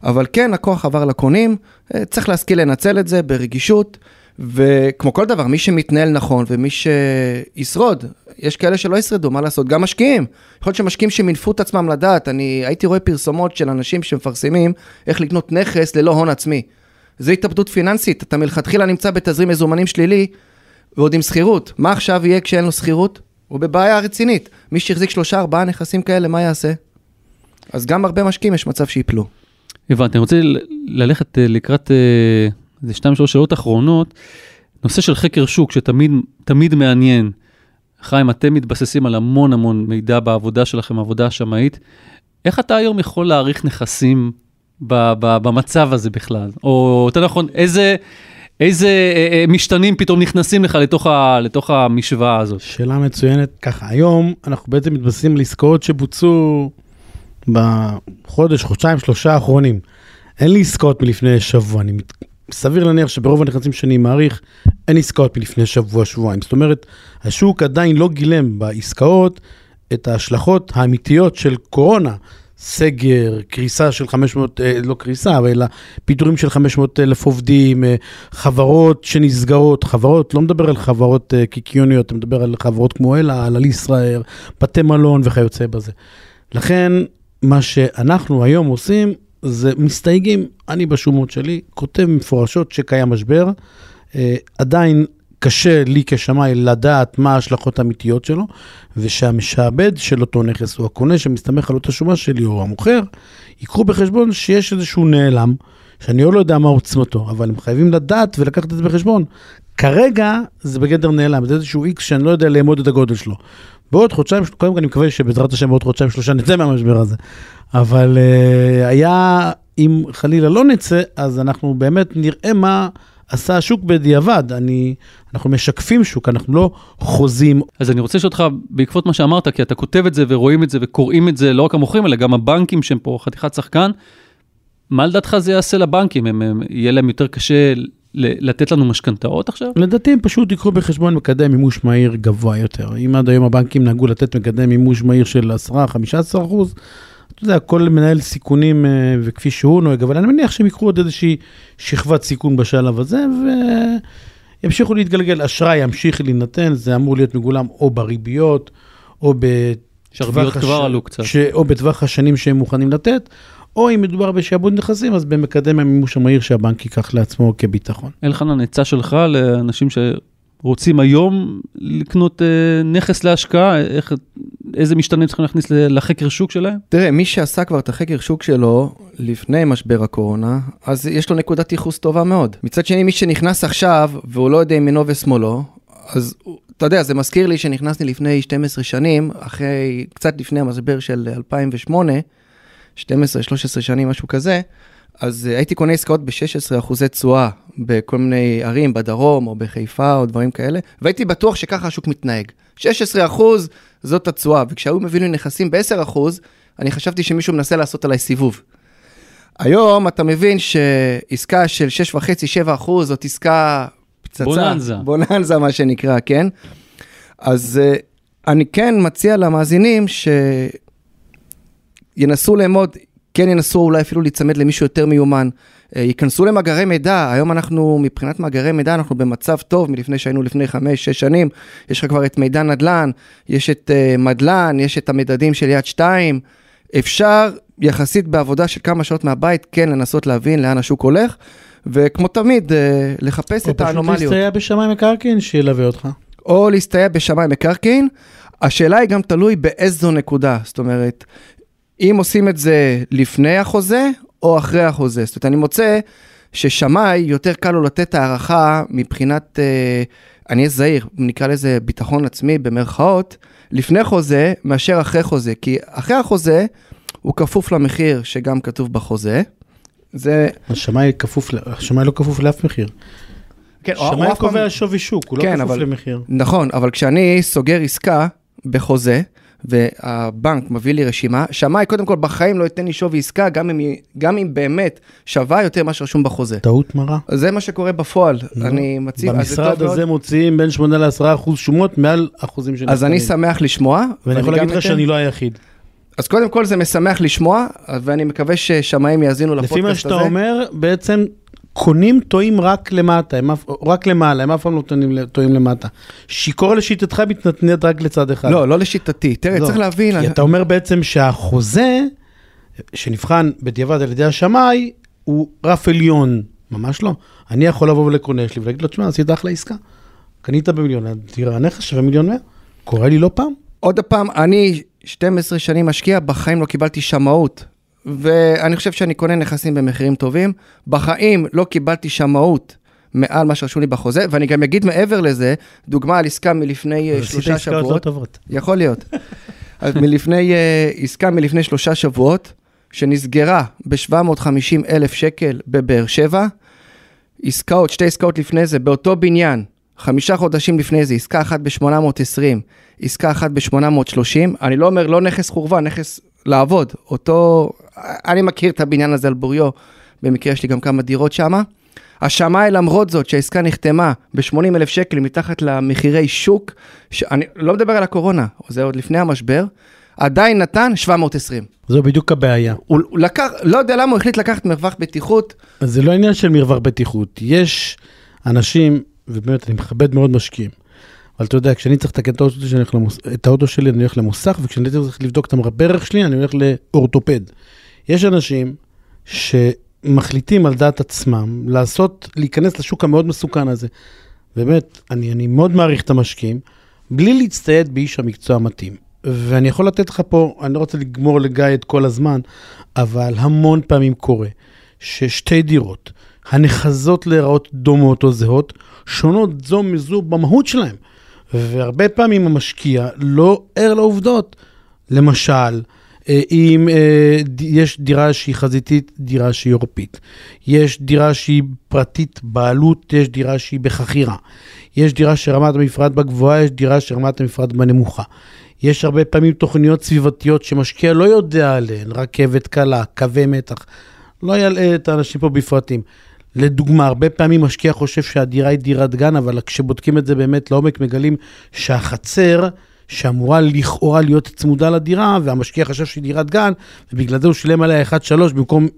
אבל כן, הכוח עבר לקונים, אה, צריך להשכיל לנצל את זה ברגישות, וכמו כל דבר, מי שמתנהל נכון ומי שישרוד, יש כאלה שלא ישרדו, מה לעשות? גם משקיעים. יכול להיות שמשקיעים שמינפו את עצמם לדעת, אני הייתי רואה פרסומות של אנשים שמפרסמים איך לקנות נכס ללא הון עצמי. זה התאבדות פיננסית, אתה מלכתחילה נמצא בתזרים מזומנים שלילי, ועוד עם שכירות. מה עכשיו יהיה כשאין לו שכירות? הוא בבעיה רצינית. מי שהחזיק שלושה, ארבעה נכסים כאלה, מה יעשה? אז גם הרבה משקיעים יש מצב שיפלו. הבנתי, אני רוצה ללכת אה, לקראת אה, איזה שתיים שלוש שאלות אחרונות. נושא של חקר שוק שתמיד תמיד מעניין. חיים, אתם מתבססים על המון המון מידע בעבודה שלכם, עבודה השמאית. איך אתה היום יכול להעריך נכסים ב- ב- במצב הזה בכלל? או יותר נכון, איזה, איזה אה, אה, משתנים פתאום נכנסים לך לתוך, ה, לתוך המשוואה הזאת? שאלה מצוינת. ככה, היום אנחנו בעצם מתבססים על עסקאות שבוצעו בחודש, חודשיים, שלושה האחרונים. אין לי עסקאות מלפני שבוע, אני מת... סביר להניח שברוב הנכסים שאני מעריך, אין עסקאות מלפני שבוע, שבועיים. זאת אומרת, השוק עדיין לא גילם בעסקאות את ההשלכות האמיתיות של קורונה. סגר, קריסה של 500, אה, לא קריסה, אלא פיטורים של 500 אלף עובדים, אה, חברות שנסגרות, חברות, לא מדבר על חברות אה, קיקיוניות, אתה מדבר על חברות כמו אלה, על ישראייר, בתי מלון וכיוצא בזה. לכן, מה שאנחנו היום עושים, זה מסתייגים, אני בשומות שלי, כותב מפורשות שקיים משבר, עדיין קשה לי כשמאי לדעת מה ההשלכות האמיתיות שלו, ושהמשעבד של אותו נכס, או הקונה שמסתמך על אותה שומה שלי, או המוכר, ייקחו בחשבון שיש איזשהו נעלם, שאני עוד לא יודע מה עוצמתו, אבל הם חייבים לדעת ולקחת את זה בחשבון. כרגע זה בגדר נעלם, זה איזשהו איקס שאני לא יודע לאמוד את הגודל שלו. בעוד חודשיים, קודם כל אני מקווה שבעזרת השם בעוד חודשיים שלושה נצא מהמשבר הזה. אבל uh, היה, אם חלילה לא נצא, אז אנחנו באמת נראה מה עשה השוק בדיעבד. אני, אנחנו משקפים שוק, אנחנו לא חוזים. אז אני רוצה לשאול אותך, בעקבות מה שאמרת, כי אתה כותב את זה ורואים את זה וקוראים את זה, לא רק המוכרים, אלא גם הבנקים שהם פה חתיכת שחקן, מה לדעתך זה יעשה לבנקים? הם, הם, יהיה להם יותר קשה לתת לנו משכנתאות עכשיו? לדעתי הם פשוט ייקחו בחשבון מקדם מימוש מהיר גבוה יותר. אם עד היום הבנקים נהגו לתת מקדם מימוש מהיר של 10-15 אחוז, אתה יודע, כל מנהל סיכונים אה, וכפי שהוא נוהג, אבל אני מניח שהם ייקחו עוד איזושהי שכבת סיכון בשלב הזה, וימשיכו להתגלגל. אשראי ימשיך להינתן, זה אמור להיות מגולם או בריביות, או בטווח הש-. ש... או בטווח השנים שהם מוכנים לתת, או אם מדובר בשעבוד נכסים, אז במקדם המימוש המהיר שהבנק ייקח לעצמו כביטחון. אלחנן, עצה שלך לאנשים רוצים היום לקנות אה, נכס להשקעה, איך, איזה משתנים צריכים להכניס לחקר שוק שלהם? תראה, מי שעשה כבר את החקר שוק שלו לפני משבר הקורונה, אז יש לו נקודת ייחוס טובה מאוד. מצד שני, מי שנכנס עכשיו, והוא לא יודע ימינו ושמאלו, אז אתה יודע, זה מזכיר לי שנכנסתי לפני 12 שנים, אחרי, קצת לפני המשבר של 2008, 12-13 שנים, משהו כזה, אז אה, הייתי קונה עסקאות ב-16 אחוזי תשואה בכל מיני ערים, בדרום או בחיפה או דברים כאלה, והייתי בטוח שככה השוק מתנהג. 16 אחוז זאת התשואה, וכשהיו מביאים לי נכסים ב-10 אחוז, אני חשבתי שמישהו מנסה לעשות עליי סיבוב. היום אתה מבין שעסקה של 6.5-7 אחוז זאת עסקה פצצה. בוננזה. בוננזה, מה שנקרא, כן? אז אה, אני כן מציע למאזינים שינסו לאמוד, כן ינסו אולי אפילו להיצמד למישהו יותר מיומן. אה, ייכנסו למאגרי מידע, היום אנחנו, מבחינת מאגרי מידע, אנחנו במצב טוב מלפני שהיינו לפני 5-6 שנים. יש לך כבר את מידע נדל"ן, יש את uh, מדל"ן, יש את המדדים של יד 2. אפשר יחסית בעבודה של כמה שעות מהבית, כן לנסות להבין לאן השוק הולך, וכמו תמיד, uh, לחפש או את פשוט האנומליות. להסתייע בשמאי מקרקעין שילווה אותך. או להסתייע בשמאי מקרקעין. השאלה היא גם תלוי באיזו נקודה, זאת אומרת, אם עושים את זה לפני החוזה או אחרי החוזה. זאת אומרת, אני מוצא ששמאי יותר קל לו לתת הערכה מבחינת, אה, אני אהיה זהיר, נקרא לזה ביטחון עצמי במרכאות, לפני חוזה מאשר אחרי חוזה, כי אחרי החוזה הוא כפוף למחיר שגם כתוב בחוזה. זה, השמאי כפוף, השמאי לא כפוף לאף מחיר. כן, שמאי קובע שווי שוק, הוא לא כן, כפוף אבל- למחיר. נכון, אבל כשאני סוגר עסקה בחוזה, והבנק מביא לי רשימה, שמאי קודם כל בחיים לא ייתן לי שווי עסקה, גם אם, גם אם באמת שווה יותר ממה שרשום בחוזה. טעות מרה. זה מה שקורה בפועל, אני מציב, אז זה טוב במשרד מאוד. הזה מוציאים בין 8 ל-10 אחוז שומות מעל אחוזים שנכונים. אז אני שמח לשמוע. ואני יכול להגיד לך שאני לא היחיד. אז קודם כל זה משמח לשמוע, ואני מקווה ששמאים יאזינו לפודקאסט לפי הזה. מה שאתה אומר, בעצם קונים טועים רק למטה, הם אף- רק למעלה, הם אף פעם לא טועים- טועים למטה. שיכור לשיטתך מתנתנת רק לצד אחד. לא, לא לשיטתי. תראה, לא, צריך להבין, כי אתה אומר בעצם שהחוזה, שנבחן בדיעבד על ידי השמאי, הוא רף עליון. ממש לא. אני יכול לבוא ולקונה שלי ולהגיד לו, תשמע, עשית אחלה עסקה. קנית במיליון, תראה, הנכס שווה מיליון מאה. קורה לי לא פעם. עוד פעם, אני 12 שנים משקיע, בחיים לא קיבלתי שמאות. ואני חושב שאני קונה נכסים במחירים טובים. בחיים לא קיבלתי שמאות מעל מה שרשום לי בחוזה, ואני גם אגיד מעבר לזה, דוגמה על עסקה מלפני אה, שלושה לא שבועות. טובות. יכול להיות. מלפני, אה, עסקה מלפני שלושה שבועות, שנסגרה ב-750 אלף שקל בבאר שבע, עסקאות, שתי עסקאות לפני זה, באותו בניין, חמישה חודשים לפני זה, עסקה אחת ב-820, עסקה אחת ב-830, אני לא אומר לא נכס חורבה, נכס לעבוד, אותו, אני מכיר את הבניין הזה על בוריו, במקרה יש לי גם כמה דירות שמה. השמאי למרות זאת שהעסקה נחתמה ב-80 אלף שקל מתחת למחירי שוק, שאני לא מדבר על הקורונה, זה עוד לפני המשבר, עדיין נתן 720. זו בדיוק הבעיה. הוא, הוא לקח, לא יודע למה הוא החליט לקחת מרווח בטיחות, אז זה לא עניין של מרווח בטיחות. יש אנשים, ובאמת אני מכבד מאוד משקיעים, אבל אתה יודע, כשאני צריך לתקן את האוטו שלי, למוס... את האוטו שלי, אני הולך למוסך, וכשאני צריך לבדוק את המרבה ערך שלי, אני הולך לאורתופד. יש אנשים שמחליטים על דעת עצמם לעשות, להיכנס לשוק המאוד מסוכן הזה. באמת, אני, אני מאוד מעריך את המשקיעים, בלי להצטייד באיש המקצוע המתאים. ואני יכול לתת לך פה, אני לא רוצה לגמור לגיא את כל הזמן, אבל המון פעמים קורה ששתי דירות, הנחזות להיראות דומות או זהות, שונות זו מזו במהות שלהם. והרבה פעמים המשקיע לא ער לעובדות. למשל, אה, אם אה, יש דירה שהיא חזיתית, דירה שהיא עורפית. יש דירה שהיא פרטית בעלות, יש דירה שהיא בחכירה. יש דירה שרמת המפרט בה גבוהה, יש דירה שרמת המפרט בה נמוכה. יש הרבה פעמים תוכניות סביבתיות שמשקיע לא יודע עליהן, רכבת קלה, קווי מתח. לא ילאה את האנשים פה בפרטים. לדוגמה, הרבה פעמים משקיע חושב שהדירה היא דירת גן, אבל כשבודקים את זה באמת לעומק, מגלים שהחצר, שאמורה לכאורה להיות צמודה לדירה, והמשקיע חשב שהיא דירת גן, ובגלל זה הוא שילם עליה 1.3 במקום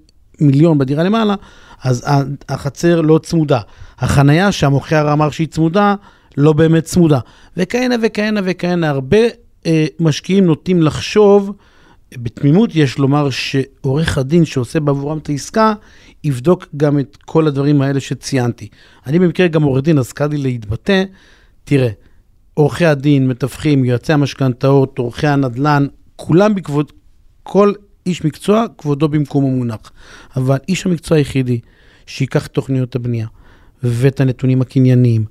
מיליון בדירה למעלה, אז החצר לא צמודה. החנייה שהמוכר אמר שהיא צמודה, לא באמת צמודה. וכהנה וכהנה וכהנה, הרבה אה, משקיעים נוטים לחשוב, בתמימות יש לומר שעורך הדין שעושה בעבורם את העסקה, יבדוק גם את כל הדברים האלה שציינתי. אני במקרה גם עורך דין, אז קל לי להתבטא, תראה, עורכי הדין, מתווכים, יועצי המשכנתאות, עורכי הנדל"ן, כולם בכבוד, כל איש מקצוע, כבודו במקומו מונח. אבל איש המקצוע היחידי שייקח תוכניות הבנייה ואת הנתונים הקנייניים,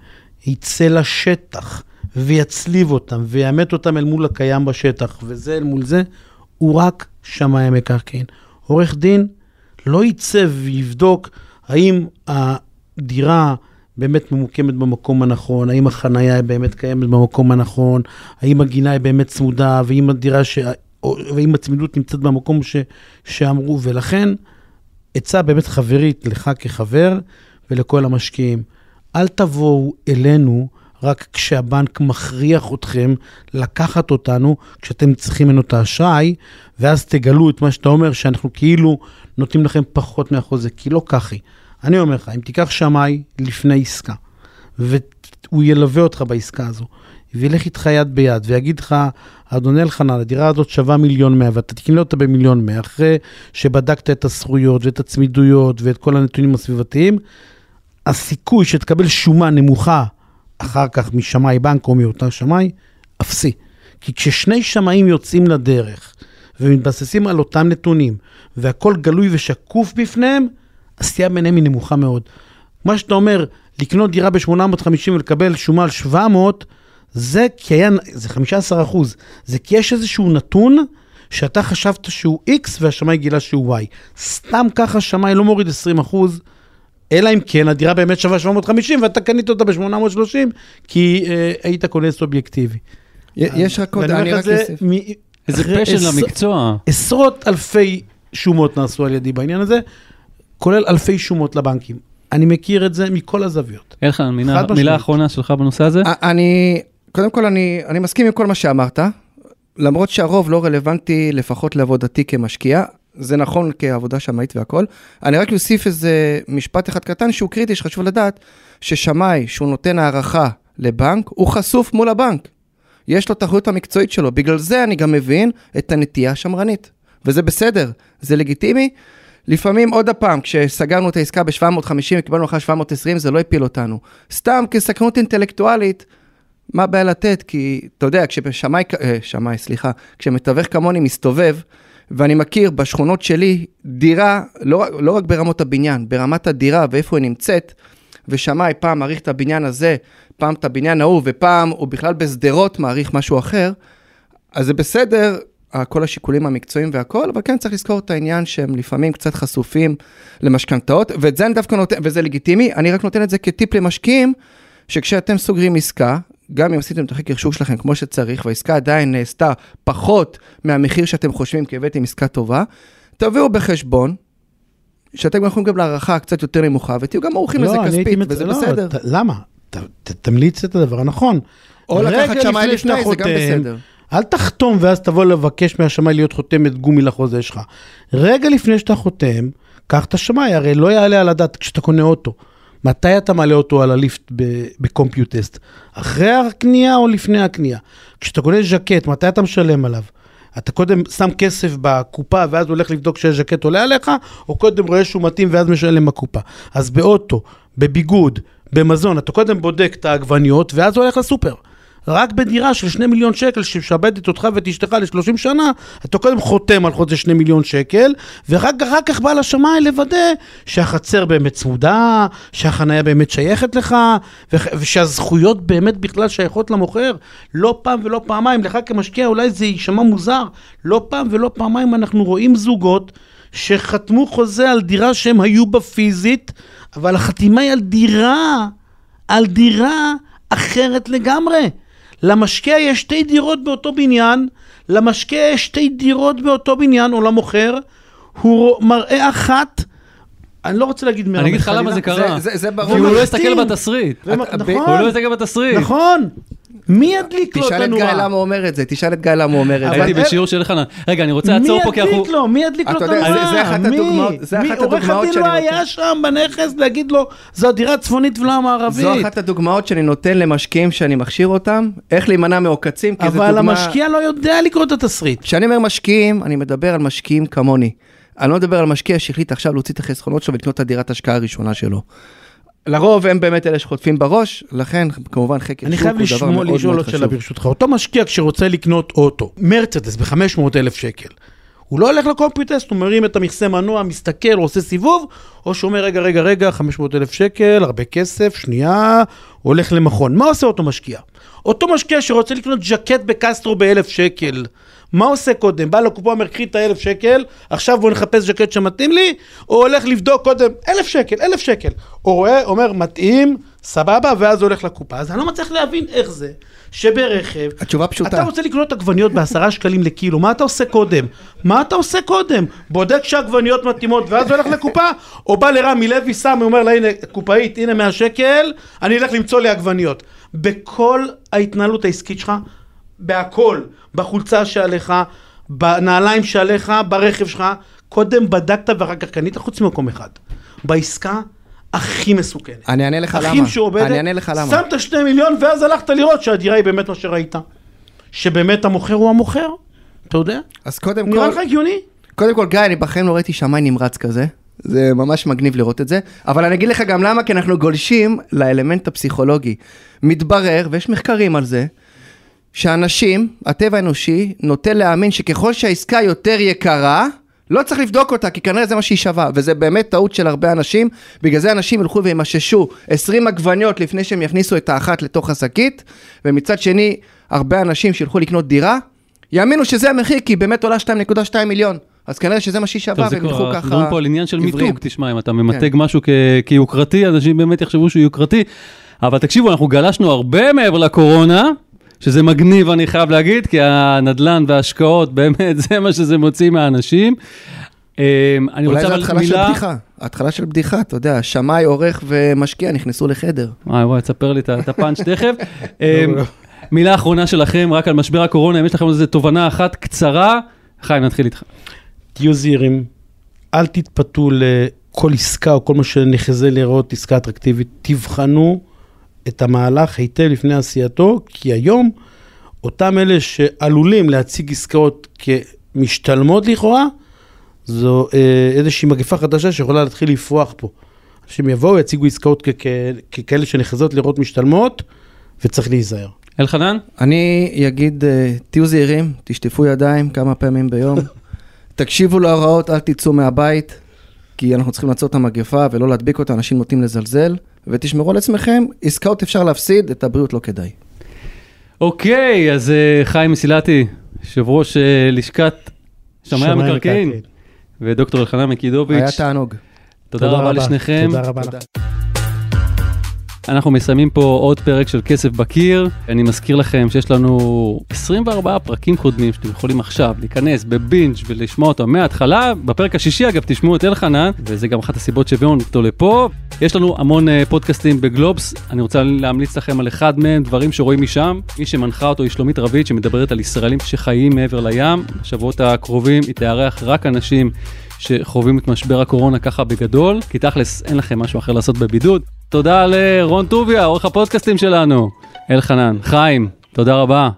יצא לשטח ויצליב אותם ויאמת אותם אל מול הקיים בשטח, וזה אל מול זה, הוא רק שמאי המקרקעין. עורך דין לא יצא ויבדוק האם הדירה באמת ממוקמת במקום הנכון, האם החנייה היא באמת קיימת במקום הנכון, האם הגינה היא באמת צמודה, והאם הדירה ש... ואם הצמידות נמצאת במקום ש... שאמרו, ולכן עצה באמת חברית לך כחבר ולכל המשקיעים, אל תבואו אלינו רק כשהבנק מכריח אתכם לקחת אותנו, כשאתם צריכים ממנו את האשראי, ואז תגלו את מה שאתה אומר, שאנחנו כאילו נותנים לכם פחות מהחוזה, כי לא ככה. אני אומר לך, אם תיקח שמאי לפני עסקה, והוא ילווה אותך בעסקה הזו, וילך איתך יד ביד ויגיד לך, אדוני אלחנן, הדירה הזאת שווה מיליון מאה, ואתה תקנה אותה במיליון מאה, אחרי שבדקת את הזכויות ואת הצמידויות ואת כל הנתונים הסביבתיים, הסיכוי שתקבל שומה נמוכה אחר כך משמאי בנק או מאותה שמאי, אפסי. כי כששני שמאים יוצאים לדרך ומתבססים על אותם נתונים, והכל גלוי ושקוף בפניהם, הסטייה ביניהם היא נמוכה מאוד. מה שאתה אומר, לקנות דירה ב-850 ולקבל שומה על 700, זה כי היה, זה 15 אחוז. זה כי יש איזשהו נתון שאתה חשבת שהוא X והשמאי גילה שהוא Y. סתם ככה שמאי לא מוריד 20 אחוז, אלא אם כן הדירה באמת שווה 750 ואתה קנית אותה ב-830, כי אה, היית קונה סובייקטיבי. יש רק עוד, אני רק אוסיף. איזה פשן למקצוע. עשרות אלפי שומות נעשו על ידי בעניין הזה, כולל אלפי שומות לבנקים. אני מכיר את זה מכל הזוויות. אלחנן, מילה, מילה אחרונה שלך בנושא הזה? אני, קודם כל, אני, אני מסכים עם כל מה שאמרת, למרות שהרוב לא רלוונטי לפחות לעבודתי כמשקיע. זה נכון כעבודה שמאית והכל. אני רק אוסיף איזה משפט אחד קטן שהוא קריטי, שחשוב לדעת, ששמאי, שהוא נותן הערכה לבנק, הוא חשוף מול הבנק. יש לו את האחריות המקצועית שלו, בגלל זה אני גם מבין את הנטייה השמרנית. וזה בסדר, זה לגיטימי. לפעמים, עוד הפעם, כשסגרנו את העסקה ב-750 וקיבלנו אחרי 720, זה לא הפיל אותנו. סתם כסקרנות אינטלקטואלית, מה הבעיה לתת? כי, אתה יודע, כששמאי, אה, שמאי, סליחה, כשמתווך כמוני מסתובב, ואני מכיר בשכונות שלי דירה, לא, לא רק ברמות הבניין, ברמת הדירה ואיפה היא נמצאת, ושמאי פעם מעריך את הבניין הזה, פעם את הבניין ההוא, ופעם הוא בכלל בשדרות מעריך משהו אחר, אז זה בסדר, כל השיקולים המקצועיים והכל, אבל כן צריך לזכור את העניין שהם לפעמים קצת חשופים למשכנתאות, ואת זה אני דווקא נותן, וזה לגיטימי, אני רק נותן את זה כטיפ למשקיעים, שכשאתם סוגרים עסקה, גם אם עשיתם את החקר שוק שלכם כמו שצריך, והעסקה עדיין נעשתה פחות מהמחיר שאתם חושבים כי הבאתם עסקה טובה, תביאו בחשבון שאתם יכולים גם להערכה קצת יותר נמוכה, ותהיו גם ערוכים לא, לזה כספית, מצ... וזה לא, בסדר. ת, למה? ת, ת, תמליץ את הדבר הנכון. או לקחת שמאי לפני, זה גם בסדר. אל תחתום ואז תבוא לבקש מהשמאי להיות חותמת גומי לחוזה שלך. רגע לפני שאתה חותם, קח את השמאי, הרי לא יעלה על הדעת כשאתה קונה אוטו. מתי אתה מעלה אותו על הליפט בקומפיוטסט? אחרי הקנייה או לפני הקנייה? כשאתה קונה ז'קט, מתי אתה משלם עליו? אתה קודם שם כסף בקופה ואז הולך לבדוק שהז'קט עולה עליך, או קודם רואה שהוא מתאים ואז משלם בקופה. אז באוטו, בביגוד, במזון, אתה קודם בודק את העגבניות ואז הולך לסופר. רק בדירה של שני מיליון שקל שמשעבדת אותך ואת אשתך ל-30 שנה, אתה קודם חותם על חוזה שני מיליון שקל, ורק אחר כך בא לשמיים לוודא שהחצר באמת צמודה, שהחניה באמת שייכת לך, ושהזכויות באמת בכלל שייכות למוכר. לא פעם ולא פעמיים, לך כמשקיע אולי זה יישמע מוזר, לא פעם ולא פעמיים אנחנו רואים זוגות שחתמו חוזה על דירה שהם היו בה פיזית, אבל החתימה היא על דירה, על דירה אחרת לגמרי. למשקיע יש שתי דירות באותו בניין, למשקיע יש שתי דירות באותו בניין, או למוכר, הוא מראה אחת, אני לא רוצה להגיד אני אגיד לך למה זה קרה. זה, זה ברור. כי הוא לא הסתכל בתסריט. נכון. הוא לא הסתכל בתסריט. נכון. מי ידליק לו את תשאל את הנורה? גיא למה הוא אומר את זה, תשאל את גיא למה הוא אומר את זה. הייתי בשיעור של חנן. רגע, אני רוצה לעצור פה כי מי אנחנו... ידליק לו? מי ידליק לו את אתה יודע, הנורה? זה- זה אחת מי? הדוגמאות- זה מי? אחת הדוגמאות עורך הדין שאני לא. היה שם בנכס להגיד לו, זו הדירה הצפונית ולא המערבית. זו אחת הדוגמאות שאני נותן למשקיעים שאני מכשיר אותם, איך להימנע מעוקצים, כי זו אבל דוגמה... המשקיע לא יודע לקרוא את התסריט. כשאני אומר משקיעים, אני מדבר על משקיעים כמוני. אני לא מדבר על משקיע שהחליט עכשיו להוציא את החסכונות שלו ולקנות את הדירת ההשקעה הראשונה שלו. לרוב הם באמת אלה שחוטפים בראש, לכן כמובן חקר אני שוק חייב הוא דבר לשמוע, מאוד לשאול מאוד עוד שאלה חשוב. ברשותך. אותו משקיע כשרוצה לקנות אוטו, מרצדס ב-500 אלף שקל, הוא לא הולך לקומפיוטסט, הוא מרים את המכסה מנוע, מסתכל, עושה סיבוב, או שהוא אומר, רגע, רגע, רגע, 500 אלף שקל, הרבה כסף, שנייה, הולך למכון. מה עושה אותו משקיע? אותו משקיע שרוצה לקנות ז'קט בקסטרו באלף שקל, מה עושה קודם? בא לקופה, אומר, קחי את האלף שקל, עכשיו בוא נחפש ז'קט שמתאים לי, או הולך לבדוק קודם, אלף שקל, אלף שקל. הוא רואה, אומר, מתאים, סבבה, ואז הולך לקופה. אז אני לא מצליח להבין איך זה שברכב... התשובה פשוטה. אתה רוצה לקנות עגבניות בעשרה שקלים לקילו, מה אתה עושה קודם? מה אתה עושה קודם? בודק שהעגבניות מתאימות ואז הולך לקופה? או בא לרמי לוי, שם, אומר לה, הנה, קופאית, הנה 100 שקל, אני אלך למצוא לי עגבניות. בכל ההתנהלות העסקית שלך, בהכל, בחולצה שעליך, בנעליים שעליך, ברכב שלך, קודם בדקת ואחר כך קנית, חוץ ממקום אחד. בעסקה הכי מסוכנת. אני אענה לך הכי למה. משועבדת, אני אענה לך למה. שמת שני מיליון ואז הלכת לראות שהדירה היא באמת מה שראית. שבאמת המוכר הוא המוכר, אתה יודע? אז קודם נראה כל, לך הגיוני? קודם כל, גיא, אני בחיים לא ראיתי שמאי נמרץ כזה. זה ממש מגניב לראות את זה. אבל אני אגיד לך גם למה, כי אנחנו גולשים לאלמנט הפסיכולוגי. מתברר, ויש מחקרים על זה, שאנשים, הטבע האנושי, נוטה להאמין שככל שהעסקה יותר יקרה, לא צריך לבדוק אותה, כי כנראה זה מה שהיא שווה, וזה באמת טעות של הרבה אנשים, בגלל זה אנשים ילכו וימששו 20 עגבניות לפני שהם יכניסו את האחת לתוך השקית, ומצד שני, הרבה אנשים שילכו לקנות דירה, יאמינו שזה המחיר, כי היא באמת עולה 2.2 מיליון. אז כנראה שזה מה שהיא שווה, והם ילכו ככה מדברים פה על עניין של. מיתוג, תשמע, אם אתה ממתג כן. משהו כיוקרתי, אנשים באמת יחשבו שהוא יוקרתי. אבל תקשיבו, אנחנו גלשנו הרבה מעבר לקורונה, שזה מגניב, אני חייב להגיד, כי הנדלן וההשקעות, באמת, זה מה שזה מוציא מהאנשים. אמ, אני אולי רוצה זו אבל התחלה של מילה... בדיחה, התחלה של בדיחה, אתה יודע, שמאי, עורך ומשקיע נכנסו לחדר. וואי וואי, תספר לי את הפאנץ' תכף. אמ, מילה אחרונה שלכם, רק על משבר הקורונה, אם יש לכם איזו תובנה אחת קצרה, חיים, נתחיל איתך. תהיו זהירים, אל תתפתו לכל עסקה או כל מה שנחזה לראות עסקה אטרקטיבית, תבחנו את המהלך היטב לפני עשייתו, כי היום אותם אלה שעלולים להציג עסקאות כמשתלמות לכאורה, זו אה, איזושהי מגפה חדשה שיכולה להתחיל לפרוח פה. אנשים יבואו, יציגו עסקאות ככאלה שנחזות לראות משתלמות, וצריך להיזהר. אלחנן? אני אגיד, אה, תהיו זהירים, תשטפו ידיים כמה פעמים ביום, תקשיבו להוראות, אל תצאו מהבית, כי אנחנו צריכים לעצור את המגפה ולא להדביק אותה, אנשים נוטים לזלזל, ותשמרו על עצמכם, עסקאות אפשר להפסיד, את הבריאות לא כדאי. אוקיי, אז אה, חיים מסילתי, יושב ראש אה, לשכת שמאי המקרקעין, ודוקטור אלחנן היה מקידוביץ', תענוג. תודה רבה לשניכם. תודה רבה לך. אנחנו מסיימים פה עוד פרק של כסף בקיר. אני מזכיר לכם שיש לנו 24 פרקים קודמים שאתם יכולים עכשיו להיכנס בבינג' ולשמוע אותם מההתחלה. בפרק השישי אגב תשמעו את אלחנן, וזה גם אחת הסיבות שהביאו אותו לפה. יש לנו המון אה, פודקאסטים בגלובס, אני רוצה להמליץ לכם על אחד מהם, דברים שרואים משם. מי שמנחה אותו היא שלומית רביד שמדברת על ישראלים שחיים מעבר לים. בשבועות הקרובים היא תארח רק אנשים שחווים את משבר הקורונה ככה בגדול, כי תכלס אין לכם משהו אחר לעשות בבידוד. תודה לרון טוביה, עורך הפודקאסטים שלנו. אלחנן, חיים, תודה רבה.